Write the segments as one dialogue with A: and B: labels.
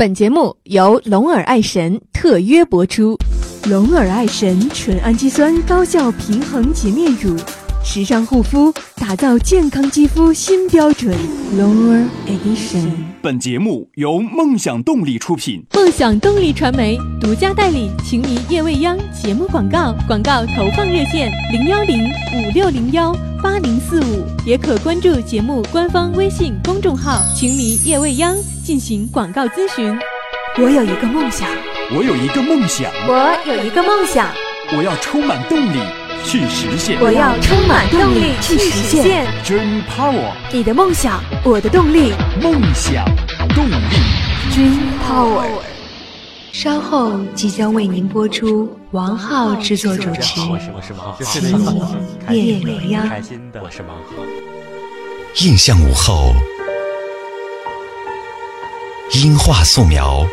A: 本节目由龙耳爱神特约播出。龙耳爱神纯氨基酸高效平衡洁面乳，时尚护肤，打造健康肌肤新标准。龙耳 Edition。
B: 本节目由梦想动力出品，
A: 梦想动力传媒独家代理，情迷夜未央节目广告，广告投放热线零幺零五六零幺八零四五，也可关注节目官方微信公众号“情迷夜未央”进行广告咨询。
C: 我有一个梦想，
B: 我有一个梦想，
C: 我有一个梦想，
B: 我要充满动力去实现，
C: 我要充满动力去实现。
B: Dream Power，
C: 你的梦想，我的动力，
B: 梦想动力。
C: Dream Power。
D: 稍后即将为您播出王浩制作主持
E: 我是我是王浩，
D: 奇迷夜未央。
E: 开心的，我是王浩。
F: 印象午后，音画素描，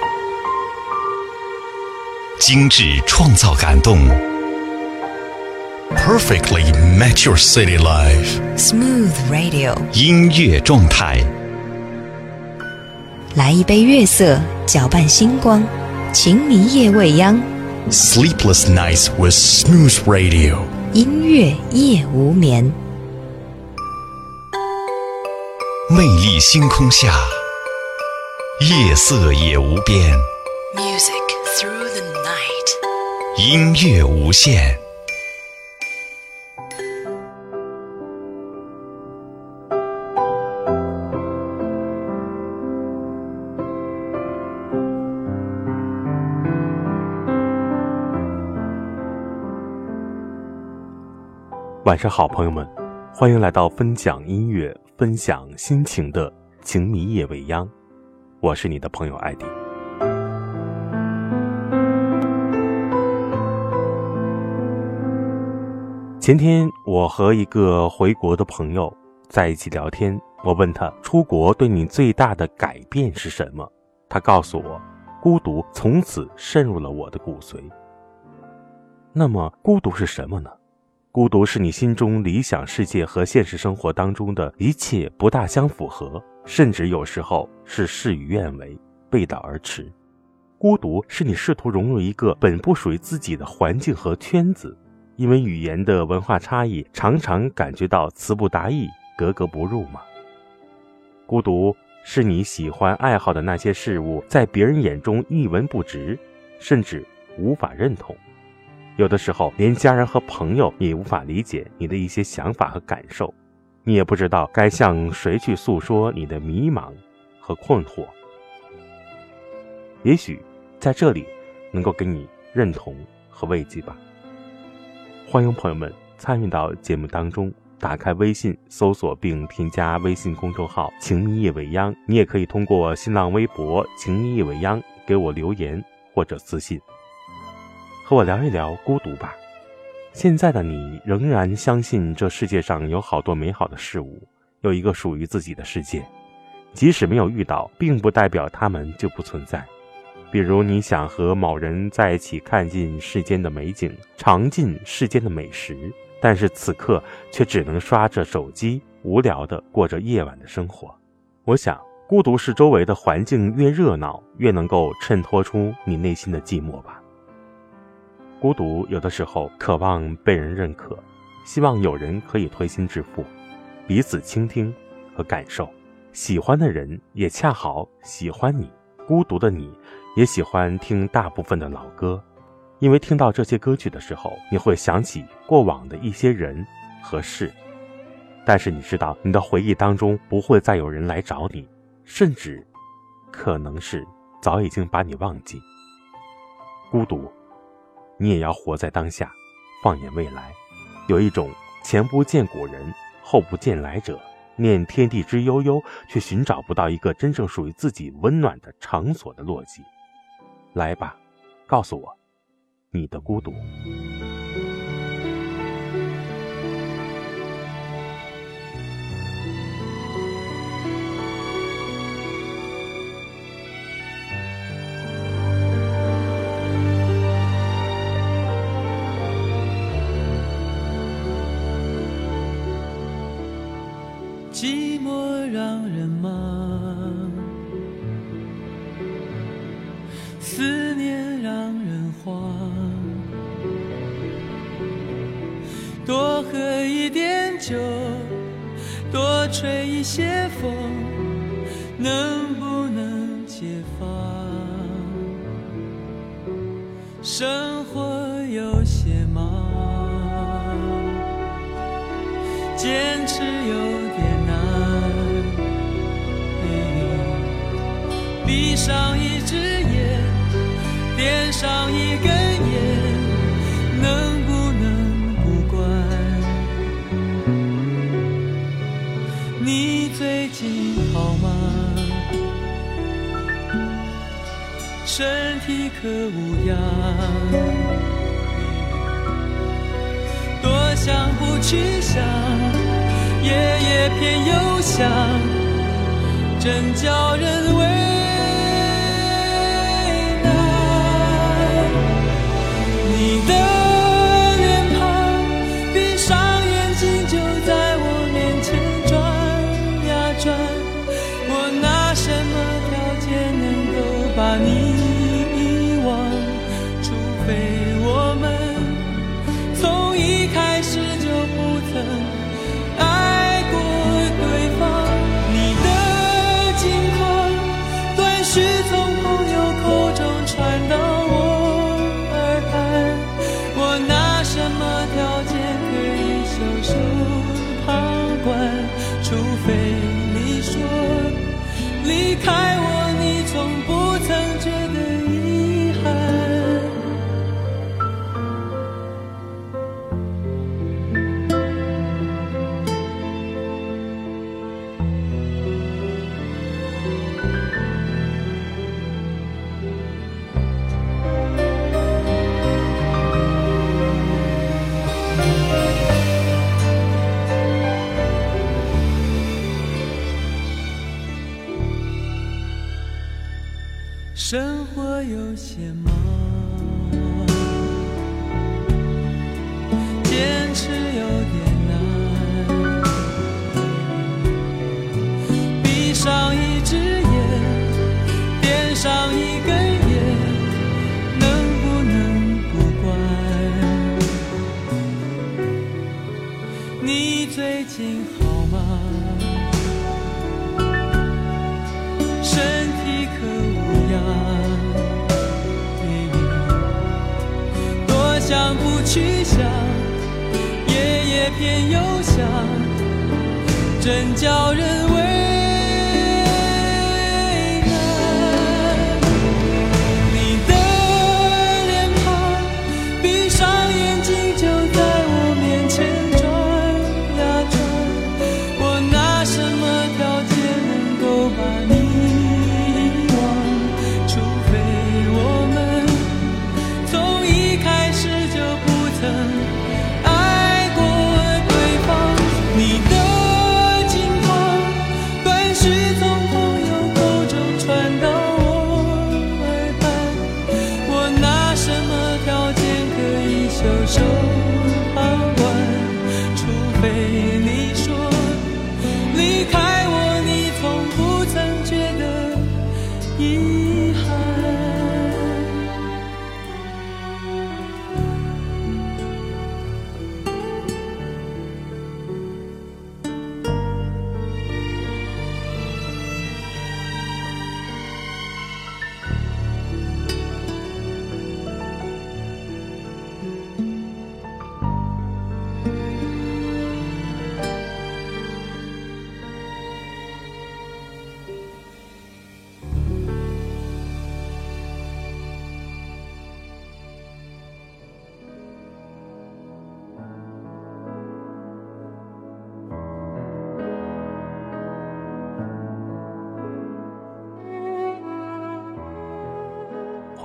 F: 精致创造感动，perfectly match your city life。
D: Smooth Radio，
F: 音乐状态，
D: 来一杯月色，搅拌星光，情迷夜未央
F: ，sleepless nights with smooth radio。
D: 音乐夜无眠。
F: 魅力星空下，夜色也无边
D: ，Music through the night。
F: 音乐无限。
E: 晚上好，朋友们，欢迎来到分享音乐、分享心情的情迷夜未央，我是你的朋友艾迪。前天我和一个回国的朋友在一起聊天，我问他出国对你最大的改变是什么，他告诉我，孤独从此渗入了我的骨髓。那么，孤独是什么呢？孤独是你心中理想世界和现实生活当中的一切不大相符合，甚至有时候是事与愿违、背道而驰。孤独是你试图融入一个本不属于自己的环境和圈子，因为语言的文化差异，常常感觉到词不达意、格格不入吗？孤独是你喜欢爱好的那些事物，在别人眼中一文不值，甚至无法认同。有的时候，连家人和朋友也无法理解你的一些想法和感受，你也不知道该向谁去诉说你的迷茫和困惑。也许在这里能够给你认同和慰藉吧。欢迎朋友们参与到节目当中，打开微信搜索并添加微信公众号“情迷夜未央”，你也可以通过新浪微博“情迷夜未央”给我留言或者私信。和我聊一聊孤独吧。现在的你仍然相信这世界上有好多美好的事物，有一个属于自己的世界，即使没有遇到，并不代表他们就不存在。比如你想和某人在一起，看尽世间的美景，尝尽世间的美食，但是此刻却只能刷着手机，无聊的过着夜晚的生活。我想，孤独是周围的环境越热闹，越能够衬托出你内心的寂寞吧。孤独有的时候渴望被人认可，希望有人可以推心置腹，彼此倾听和感受。喜欢的人也恰好喜欢你，孤独的你也喜欢听大部分的老歌，因为听到这些歌曲的时候，你会想起过往的一些人和事。但是你知道，你的回忆当中不会再有人来找你，甚至可能是早已经把你忘记。孤独。你也要活在当下，放眼未来，有一种前不见古人，后不见来者，念天地之悠悠，却寻找不到一个真正属于自己温暖的场所的逻辑。来吧，告诉我，你的孤独。
G: 最近好吗？身体可无恙？多想不去想，夜夜偏又想，真叫人为想不去想，夜夜偏又想，真叫人为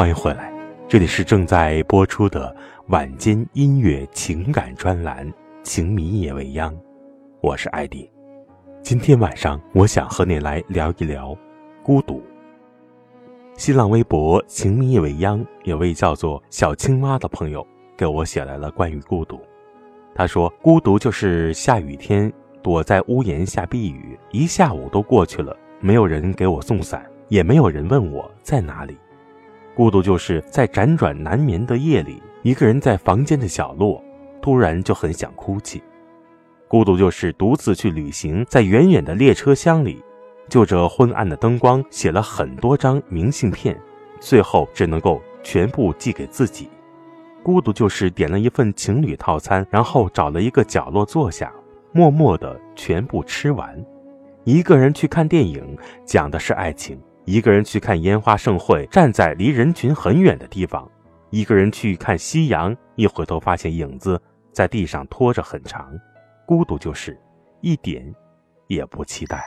E: 欢迎回来，这里是正在播出的晚间音乐情感专栏《情迷夜未央》，我是艾迪。今天晚上，我想和你来聊一聊孤独。新浪微博“情迷夜未央”有位叫做小青蛙的朋友给我写来了关于孤独。他说：“孤独就是下雨天躲在屋檐下避雨，一下午都过去了，没有人给我送伞，也没有人问我在哪里。孤独就是在辗转难眠的夜里，一个人在房间的角落，突然就很想哭泣。孤独就是独自去旅行，在远远的列车厢里，就着昏暗的灯光写了很多张明信片，最后只能够全部寄给自己。孤独就是点了一份情侣套餐，然后找了一个角落坐下，默默的全部吃完。一个人去看电影，讲的是爱情；一个人去看烟花盛会，站在离人群很远的地方；一个人去看夕阳，一回头发现影子在地上拖着很长。孤独就是一点也不期待。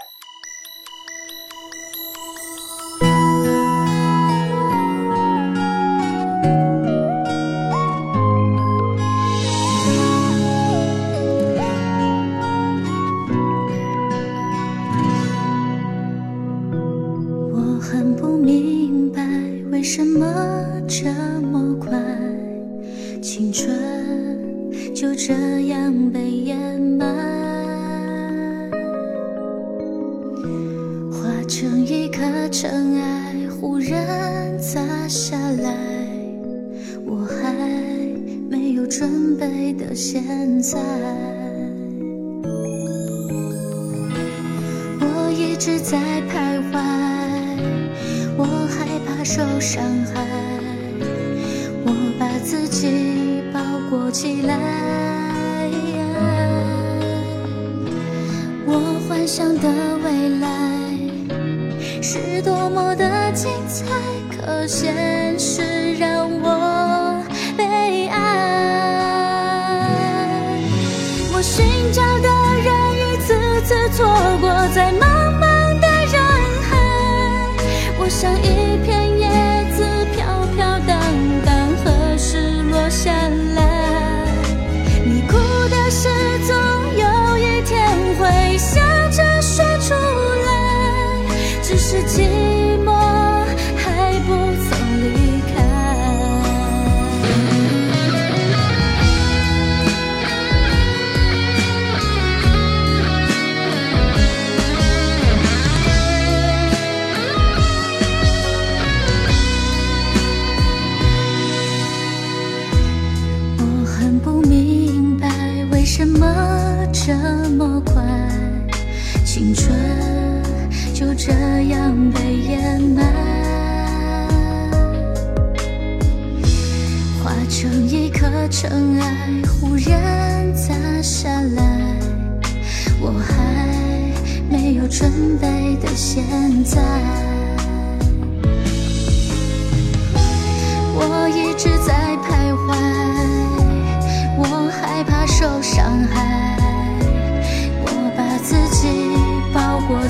H: 什么这么快，青春就这样被掩埋，化成一颗尘埃，忽然砸下来。我还没有准备的现在。我一直在徘徊，受伤害，我把自己包裹起来。我幻想的未来是多么的精彩，可现实让我悲哀。我寻找的人一次次错过在茫茫的人海，我像一片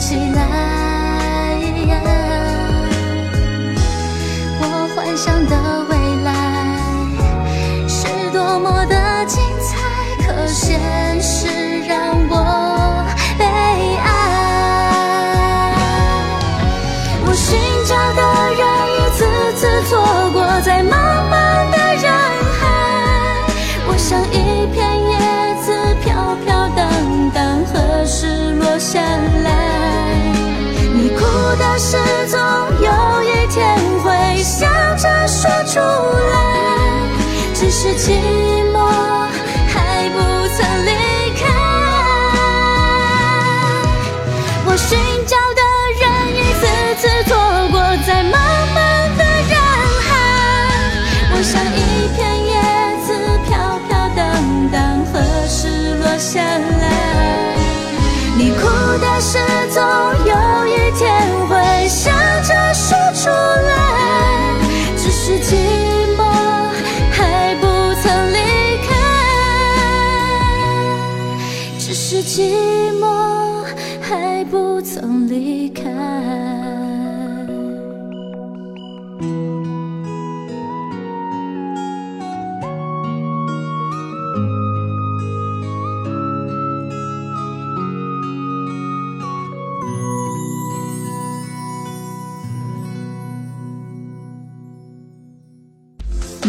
H: 包裹是总有一天会笑着说出来，只是寂寞还不曾离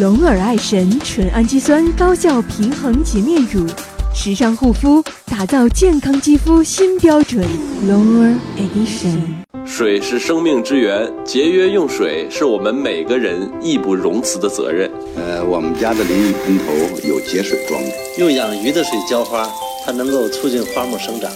A: 龙耳爱神纯氨基酸高效平衡洁面乳，时尚护肤，打造健康肌肤新标准。龙耳 Edition。
I: 水是生命之源，节约用水是我们每个人义不容辞的责任。
J: 呃，我们家的淋浴喷头有节水装置，
K: 用养鱼的水浇花，它能够促进花木生长。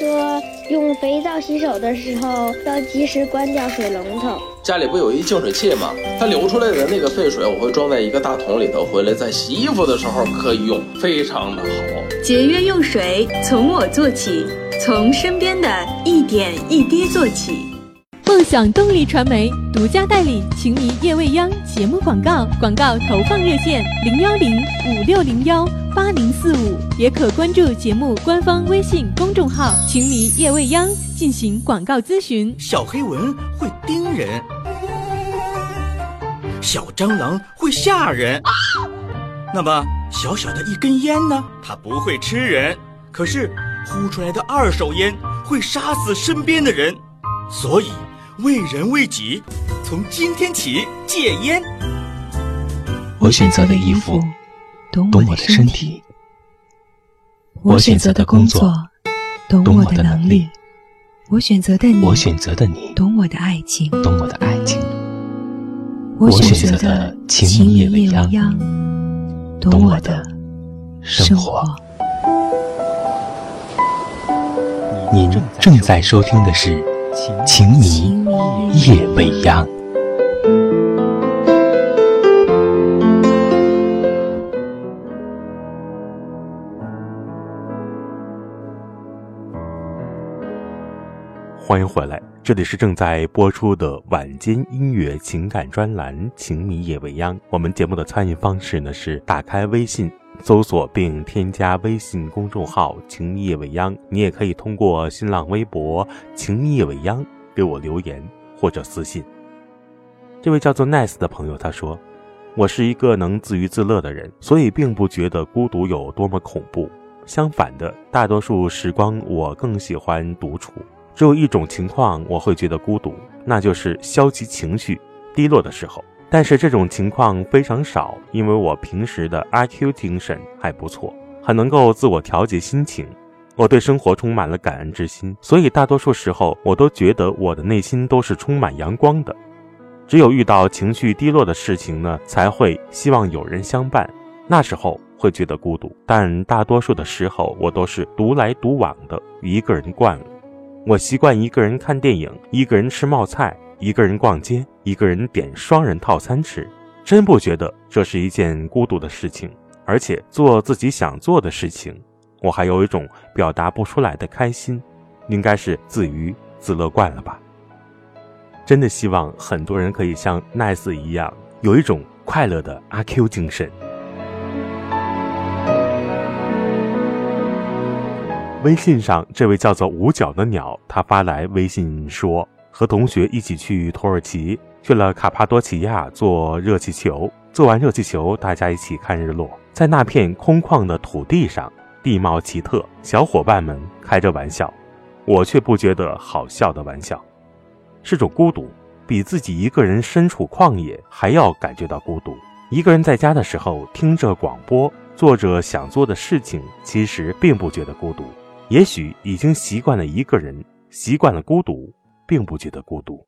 L: 说，用肥皂洗手的时候要及时关掉水龙头。
M: 家里不有一净水器吗？它流出来的那个废水，我会装在一个大桶里头，回来在洗衣服的时候可以用，非常的好。
N: 节约用水，从我做起，从身边的一点一滴做起。
A: 梦想动力传媒独家代理《情迷夜未央》节目广告，广告投放热线零幺零五六零幺八零四五，也可关注节目官方微信公众号“情迷夜未央”进行广告咨询。
O: 小黑蚊会叮人，小蟑螂会吓人，那么小小的一根烟呢？它不会吃人，可是呼出来的二手烟会杀死身边的人，所以。为人为己，从今天起戒烟。
P: 我选择的衣服懂我的身体，我选择的工作懂我的能力，
D: 我选择的你，
P: 我选择的你
D: 懂我的爱情，
P: 懂我的爱情。
D: 我
P: 选择的情迷夜未央，懂我的生活。您正在收听的是。情迷夜未央，
E: 欢迎回来，这里是正在播出的晚间音乐情感专栏《情迷夜未央》。我们节目的参与方式呢是打开微信。搜索并添加微信公众号“情夜未央”，你也可以通过新浪微博“情夜未央”给我留言或者私信。这位叫做 Nice 的朋友他说：“我是一个能自娱自乐的人，所以并不觉得孤独有多么恐怖。相反的，大多数时光我更喜欢独处。只有一种情况我会觉得孤独，那就是消极情绪低落的时候。”但是这种情况非常少，因为我平时的 IQ 精神还不错，很能够自我调节心情。我对生活充满了感恩之心，所以大多数时候我都觉得我的内心都是充满阳光的。只有遇到情绪低落的事情呢，才会希望有人相伴，那时候会觉得孤独。但大多数的时候，我都是独来独往的，一个人惯了。我习惯一个人看电影，一个人吃冒菜。一个人逛街，一个人点双人套餐吃，真不觉得这是一件孤独的事情。而且做自己想做的事情，我还有一种表达不出来的开心，应该是自娱自乐惯了吧。真的希望很多人可以像 Nice 一样，有一种快乐的阿 Q 精神。微信上这位叫做五角的鸟，他发来微信说。和同学一起去土耳其，去了卡帕多奇亚坐热气球。坐完热气球，大家一起看日落。在那片空旷的土地上，地貌奇特。小伙伴们开着玩笑，我却不觉得好笑的玩笑，是种孤独，比自己一个人身处旷野还要感觉到孤独。一个人在家的时候，听着广播，做着想做的事情，其实并不觉得孤独。也许已经习惯了一个人，习惯了孤独。并不觉得孤独。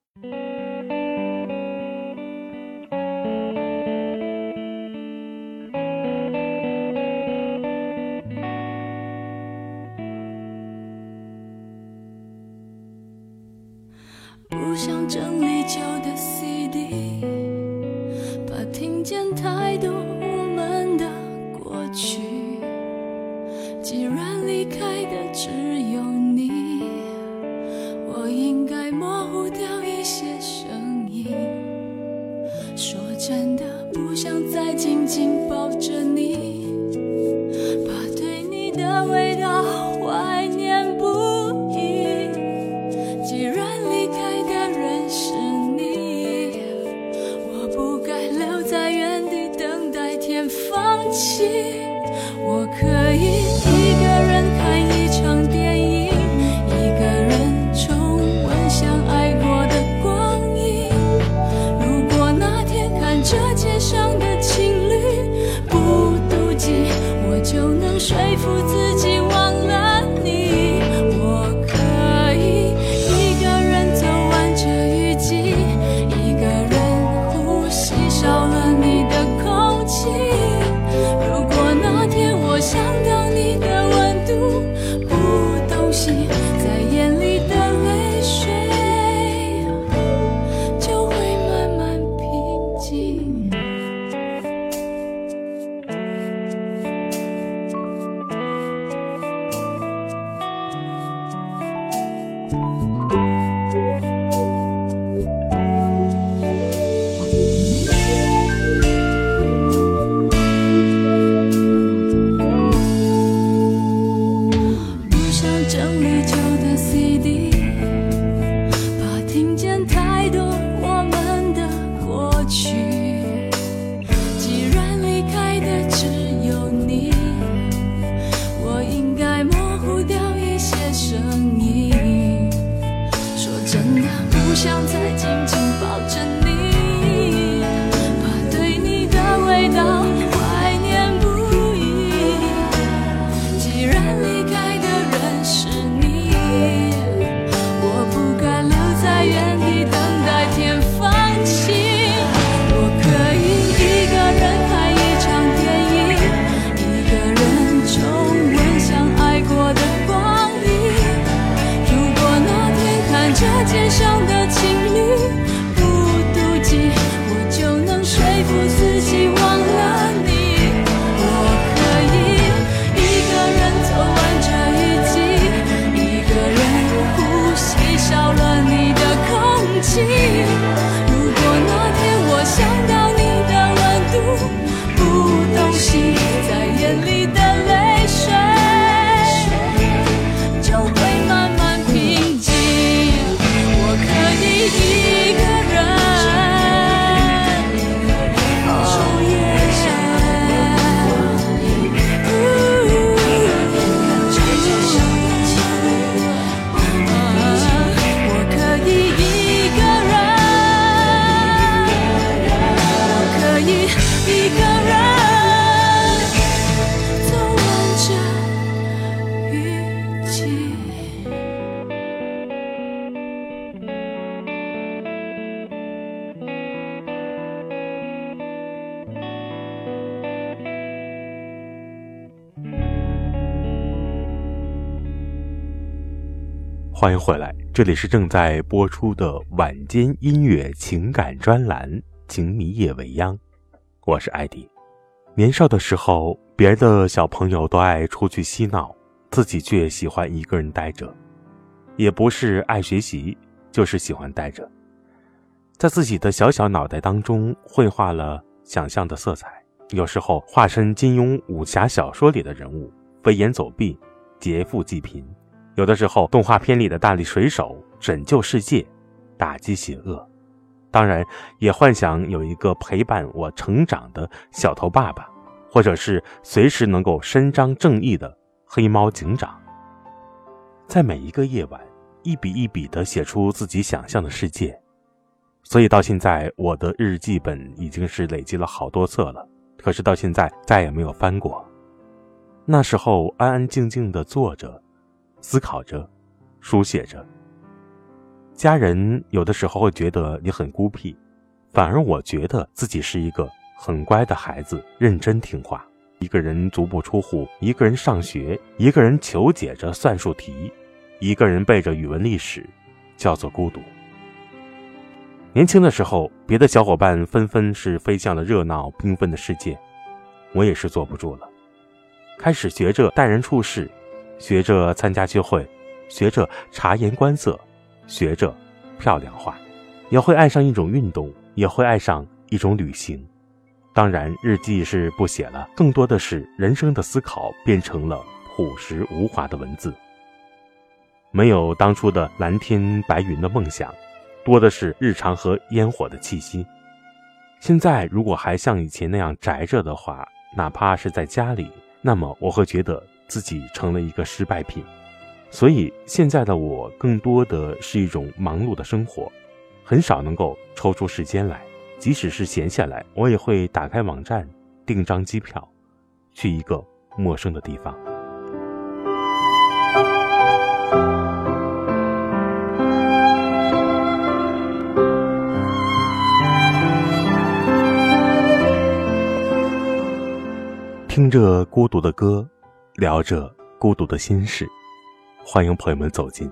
H: 整理
E: 欢迎回来，这里是正在播出的晚间音乐情感专栏《情迷夜未央》，我是艾迪。年少的时候，别的小朋友都爱出去嬉闹，自己却喜欢一个人待着，也不是爱学习，就是喜欢待着，在自己的小小脑袋当中绘画了想象的色彩，有时候化身金庸武侠小说里的人物，飞檐走壁，劫富济贫。有的时候，动画片里的大力水手拯救世界，打击邪恶；当然，也幻想有一个陪伴我成长的小头爸爸，或者是随时能够伸张正义的黑猫警长。在每一个夜晚，一笔一笔地写出自己想象的世界。所以到现在，我的日记本已经是累积了好多册了，可是到现在再也没有翻过。那时候安安静静地坐着。思考着，书写着。家人有的时候会觉得你很孤僻，反而我觉得自己是一个很乖的孩子，认真听话。一个人足不出户，一个人上学，一个人求解着算术题，一个人背着语文历史，叫做孤独。年轻的时候，别的小伙伴纷纷是飞向了热闹缤纷的世界，我也是坐不住了，开始学着待人处事。学着参加聚会，学着察言观色，学着漂亮话，也会爱上一种运动，也会爱上一种旅行。当然，日记是不写了，更多的是人生的思考变成了朴实无华的文字。没有当初的蓝天白云的梦想，多的是日常和烟火的气息。现在如果还像以前那样宅着的话，哪怕是在家里，那么我会觉得。自己成了一个失败品，所以现在的我更多的是一种忙碌的生活，很少能够抽出时间来。即使是闲下来，我也会打开网站订张机票，去一个陌生的地方。听着孤独的歌，聊着孤独的心事。欢迎朋友们走进。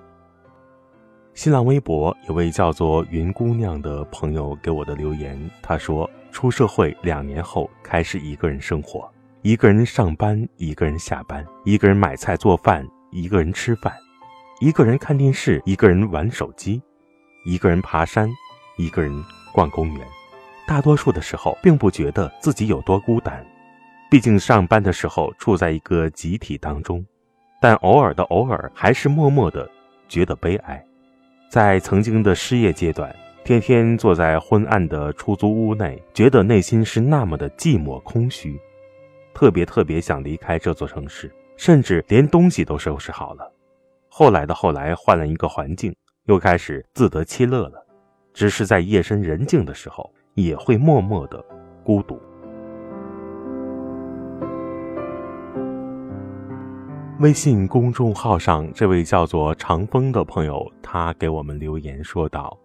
E: 新浪微博有位叫做云姑娘的朋友给我的留言，她说：“出社会两年后开始一个人生活，一个人上班，一个人下班，一个人买菜做饭，一个人吃饭，一个人看电视，一个人玩手机，一个人爬山，一个人逛公园。大多数的时候，并不觉得自己有多孤单，毕竟上班的时候处在一个集体当中，但偶尔的偶尔，还是默默的觉得悲哀。”在曾经的失业阶段，天天坐在昏暗的出租屋内，觉得内心是那么的寂寞空虚，特别特别想离开这座城市，甚至连东西都收拾好了。后来的后来，换了一个环境，又开始自得其乐了。只是在夜深人静的时候，也会默默的孤独。微信公众号上，这位叫做长风的朋友，他给我们留言说道：“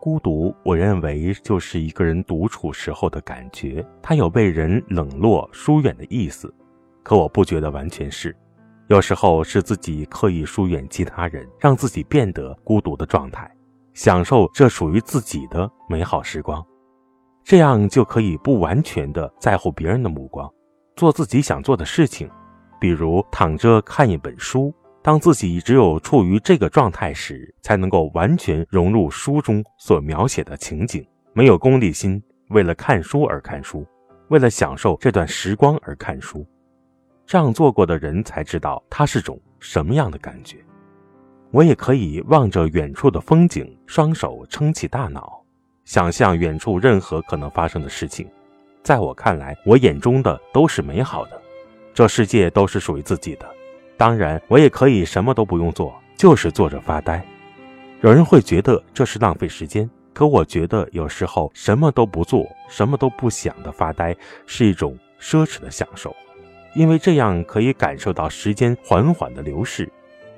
E: 孤独，我认为就是一个人独处时候的感觉，它有被人冷落、疏远的意思。可我不觉得完全是，有时候是自己刻意疏远其他人，让自己变得孤独的状态，享受这属于自己的美好时光，这样就可以不完全的在乎别人的目光，做自己想做的事情。”比如躺着看一本书，当自己只有处于这个状态时，才能够完全融入书中所描写的情景，没有功利心，为了看书而看书，为了享受这段时光而看书。这样做过的人才知道它是种什么样的感觉。我也可以望着远处的风景，双手撑起大脑，想象远处任何可能发生的事情。在我看来，我眼中的都是美好的。这世界都是属于自己的，当然，我也可以什么都不用做，就是坐着发呆。有人会觉得这是浪费时间，可我觉得有时候什么都不做、什么都不想的发呆是一种奢侈的享受，因为这样可以感受到时间缓缓的流逝，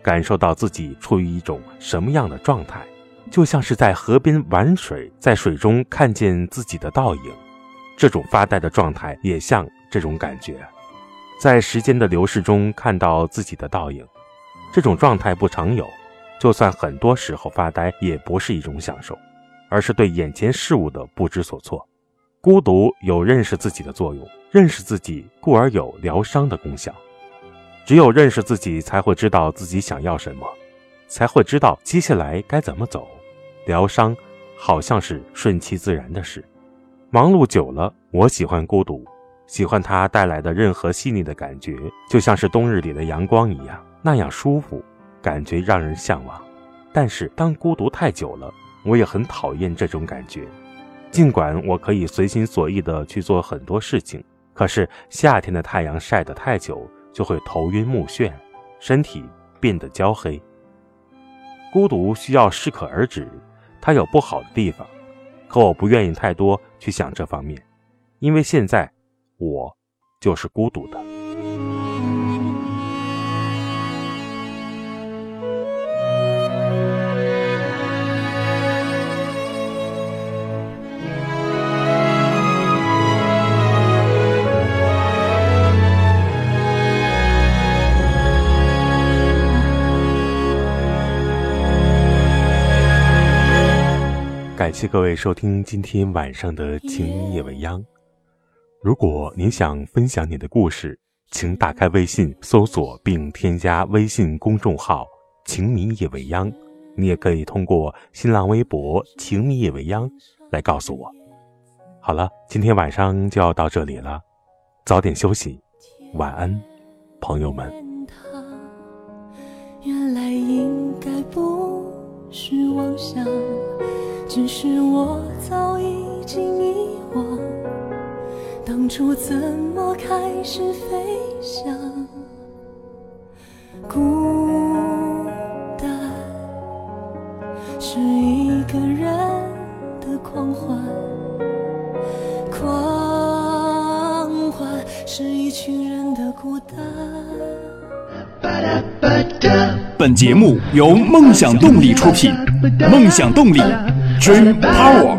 E: 感受到自己处于一种什么样的状态，就像是在河边玩水，在水中看见自己的倒影，这种发呆的状态也像这种感觉。在时间的流逝中看到自己的倒影，这种状态不常有。就算很多时候发呆，也不是一种享受，而是对眼前事物的不知所措。孤独有认识自己的作用，认识自己故而有疗伤的功效。只有认识自己，才会知道自己想要什么，才会知道接下来该怎么走。疗伤好像是顺其自然的事。忙碌久了，我喜欢孤独。喜欢它带来的任何细腻的感觉，就像是冬日里的阳光一样，那样舒服，感觉让人向往。但是当孤独太久了，我也很讨厌这种感觉。尽管我可以随心所欲地去做很多事情，可是夏天的太阳晒得太久，就会头晕目眩，身体变得焦黑。孤独需要适可而止，它有不好的地方，可我不愿意太多去想这方面，因为现在。我就是孤独的。感谢各位收听今天晚上的《情夜未央》。如果您想分享你的故事，请打开微信搜索并添加微信公众号“情迷夜未央”。你也可以通过新浪微博“情迷夜未央”来告诉我。好了，今天晚上就要到这里了，早点休息，晚安，朋友们。
H: 原来应该不是妄想，只是我早已经遗忘。当初怎么开始飞翔？孤单是一个人的狂欢，狂欢是一群人的孤单。
B: 本节目由梦想动力出品，梦想动力，Dream Power。